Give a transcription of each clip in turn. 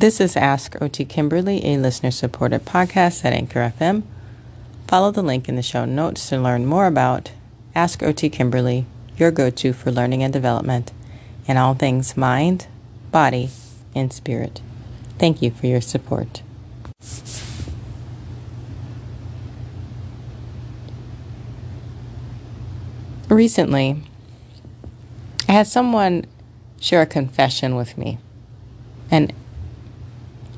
This is Ask OT Kimberly, a listener supported podcast at Anchor FM. Follow the link in the show notes to learn more about Ask OT Kimberly, your go to for learning and development in all things mind, body, and spirit. Thank you for your support. Recently, I had someone share a confession with me, an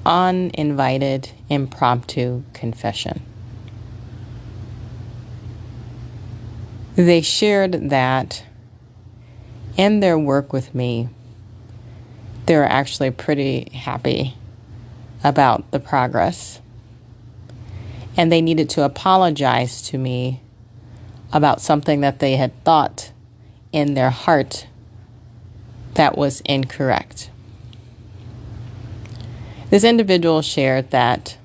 uninvited, impromptu confession. They shared that in their work with me, they were actually pretty happy about the progress. And they needed to apologize to me about something that they had thought in their heart that was incorrect. This individual shared that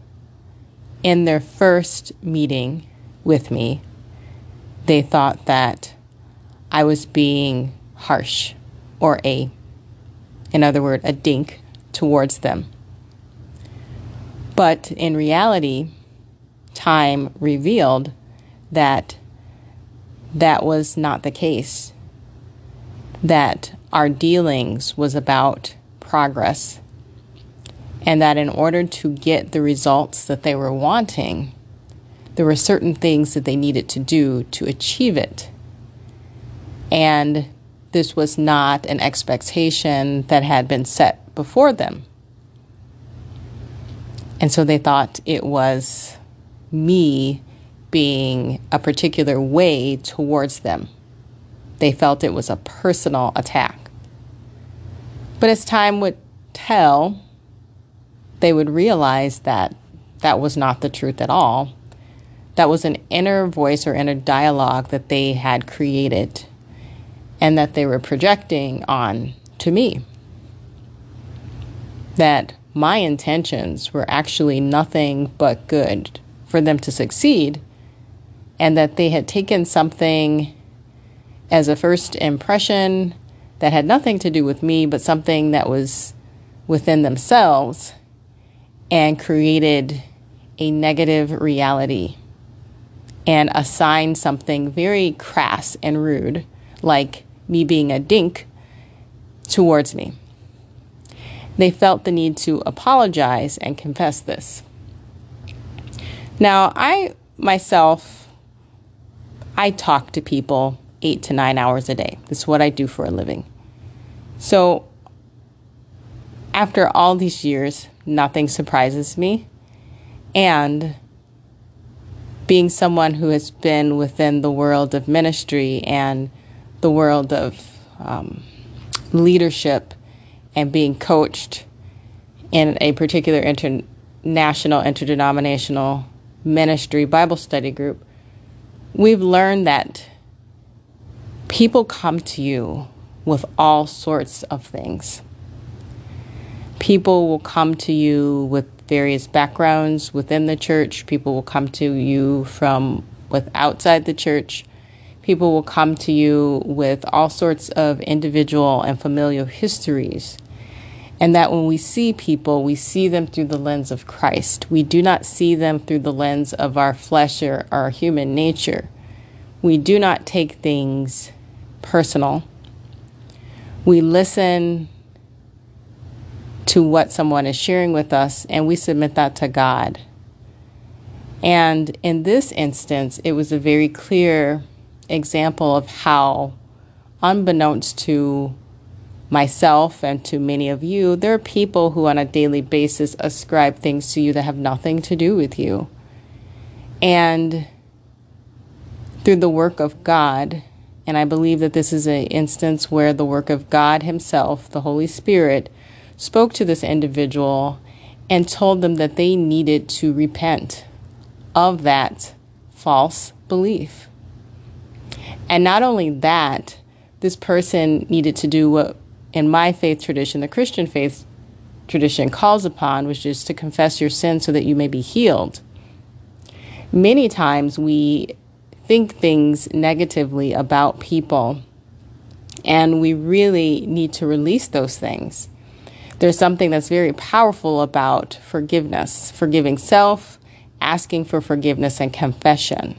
in their first meeting with me, they thought that I was being harsh or a, in other words, a dink towards them. But in reality, time revealed that that was not the case. That our dealings was about progress. And that in order to get the results that they were wanting, there were certain things that they needed to do to achieve it. And this was not an expectation that had been set before them. And so they thought it was me being a particular way towards them. They felt it was a personal attack. But as time would tell, they would realize that that was not the truth at all. That was an inner voice or inner dialogue that they had created and that they were projecting on to me. That my intentions were actually nothing but good for them to succeed and that they had taken something as a first impression that had nothing to do with me, but something that was within themselves and created a negative reality and assigned something very crass and rude, like me being a dink, towards me. They felt the need to apologize and confess this. Now, I myself I talk to people eight to nine hours a day. This is what I do for a living. So, after all these years, nothing surprises me. And being someone who has been within the world of ministry and the world of um, leadership and being coached in a particular international, interdenominational ministry Bible study group, we've learned that people come to you with all sorts of things. People will come to you with various backgrounds within the church. People will come to you from with outside the church. People will come to you with all sorts of individual and familial histories. And that when we see people, we see them through the lens of Christ. We do not see them through the lens of our flesh or our human nature. We do not take things personal. We listen to what someone is sharing with us and we submit that to God. And in this instance, it was a very clear example of how, unbeknownst to myself and to many of you, there are people who on a daily basis ascribe things to you that have nothing to do with you. And through the work of God, and I believe that this is an instance where the work of God Himself, the Holy Spirit, spoke to this individual and told them that they needed to repent of that false belief. And not only that, this person needed to do what in my faith tradition, the Christian faith tradition calls upon, which is to confess your sin so that you may be healed. Many times we think things negatively about people, and we really need to release those things. There's something that's very powerful about forgiveness, forgiving self, asking for forgiveness, and confession.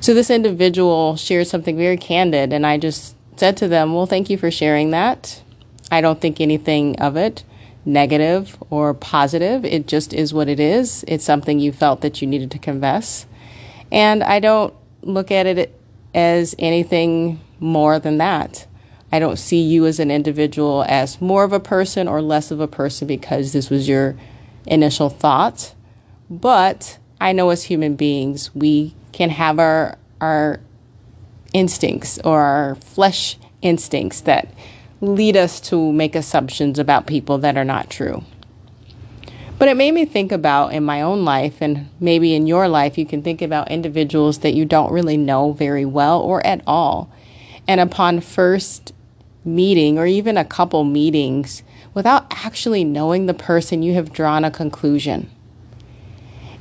So this individual shared something very candid, and I just said to them, Well, thank you for sharing that. I don't think anything of it negative or positive. It just is what it is. It's something you felt that you needed to confess. And I don't look at it as anything more than that. I don't see you as an individual as more of a person or less of a person because this was your initial thought. But I know as human beings, we can have our, our instincts or our flesh instincts that lead us to make assumptions about people that are not true. But it made me think about in my own life, and maybe in your life, you can think about individuals that you don't really know very well or at all. And upon first meeting, or even a couple meetings, without actually knowing the person, you have drawn a conclusion.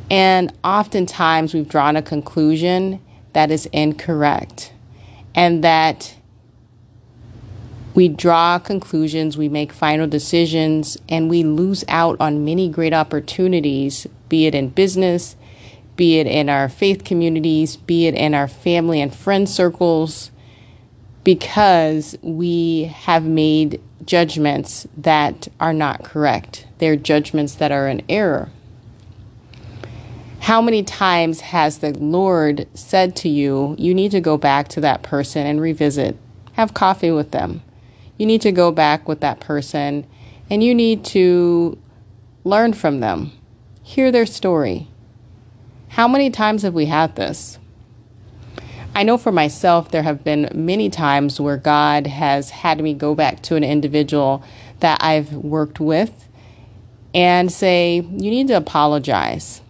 And oftentimes, we've drawn a conclusion that is incorrect and that we draw conclusions, we make final decisions, and we lose out on many great opportunities, be it in business, be it in our faith communities, be it in our family and friend circles, because we have made judgments that are not correct. They're judgments that are in error. How many times has the Lord said to you, you need to go back to that person and revisit, have coffee with them? You need to go back with that person and you need to learn from them, hear their story. How many times have we had this? I know for myself, there have been many times where God has had me go back to an individual that I've worked with and say, You need to apologize.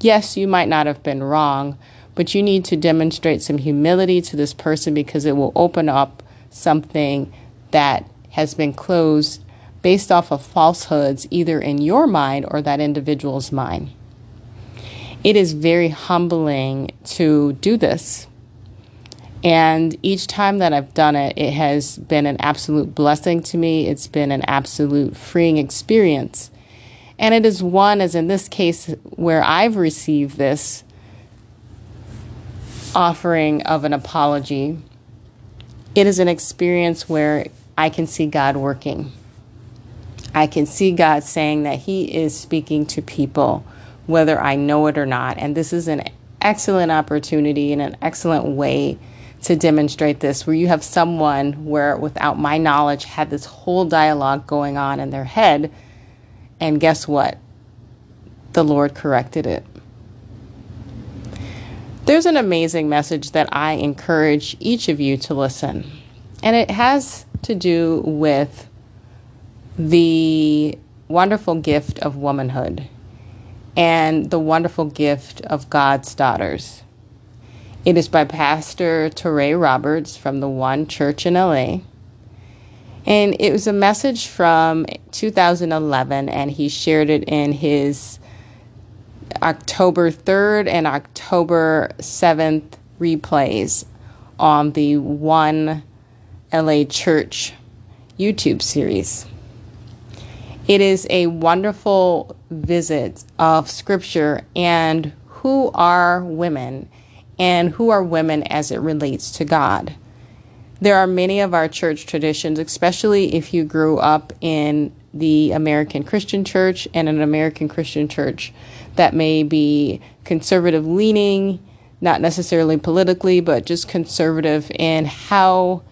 Yes, you might not have been wrong, but you need to demonstrate some humility to this person because it will open up something that has been closed based off of falsehoods, either in your mind or that individual's mind. It is very humbling to do this. And each time that I've done it, it has been an absolute blessing to me. It's been an absolute freeing experience. And it is one, as in this case, where I've received this offering of an apology. It is an experience where I can see God working. I can see God saying that He is speaking to people, whether I know it or not. And this is an excellent opportunity and an excellent way to demonstrate this, where you have someone where, without my knowledge, had this whole dialogue going on in their head. And guess what? The Lord corrected it. There's an amazing message that I encourage each of you to listen. And it has to do with the wonderful gift of womanhood and the wonderful gift of God's daughters. It is by Pastor Touré Roberts from the One Church in LA. And it was a message from 2011, and he shared it in his October 3rd and October 7th replays on the One LA Church YouTube series. It is a wonderful visit of scripture and who are women and who are women as it relates to God. There are many of our church traditions, especially if you grew up in the American Christian church and an American Christian church that may be conservative leaning, not necessarily politically, but just conservative in how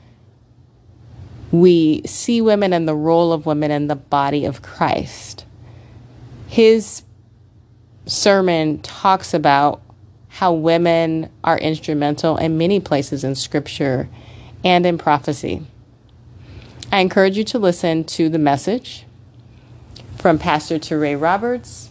we see women and the role of women in the body of Christ. His sermon talks about how women are instrumental in many places in Scripture and in prophecy. I encourage you to listen to the message from Pastor Touré Roberts.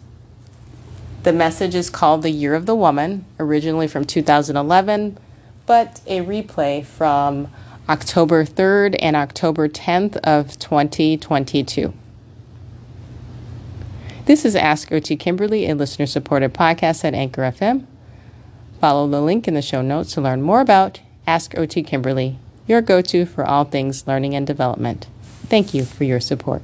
The message is called The Year of the Woman, originally from 2011, but a replay from October 3rd and October 10th of 2022. This is Ask OT Kimberly, a listener supported podcast at Anchor FM. Follow the link in the show notes to learn more about Ask OT Kimberly, your go to for all things learning and development. Thank you for your support.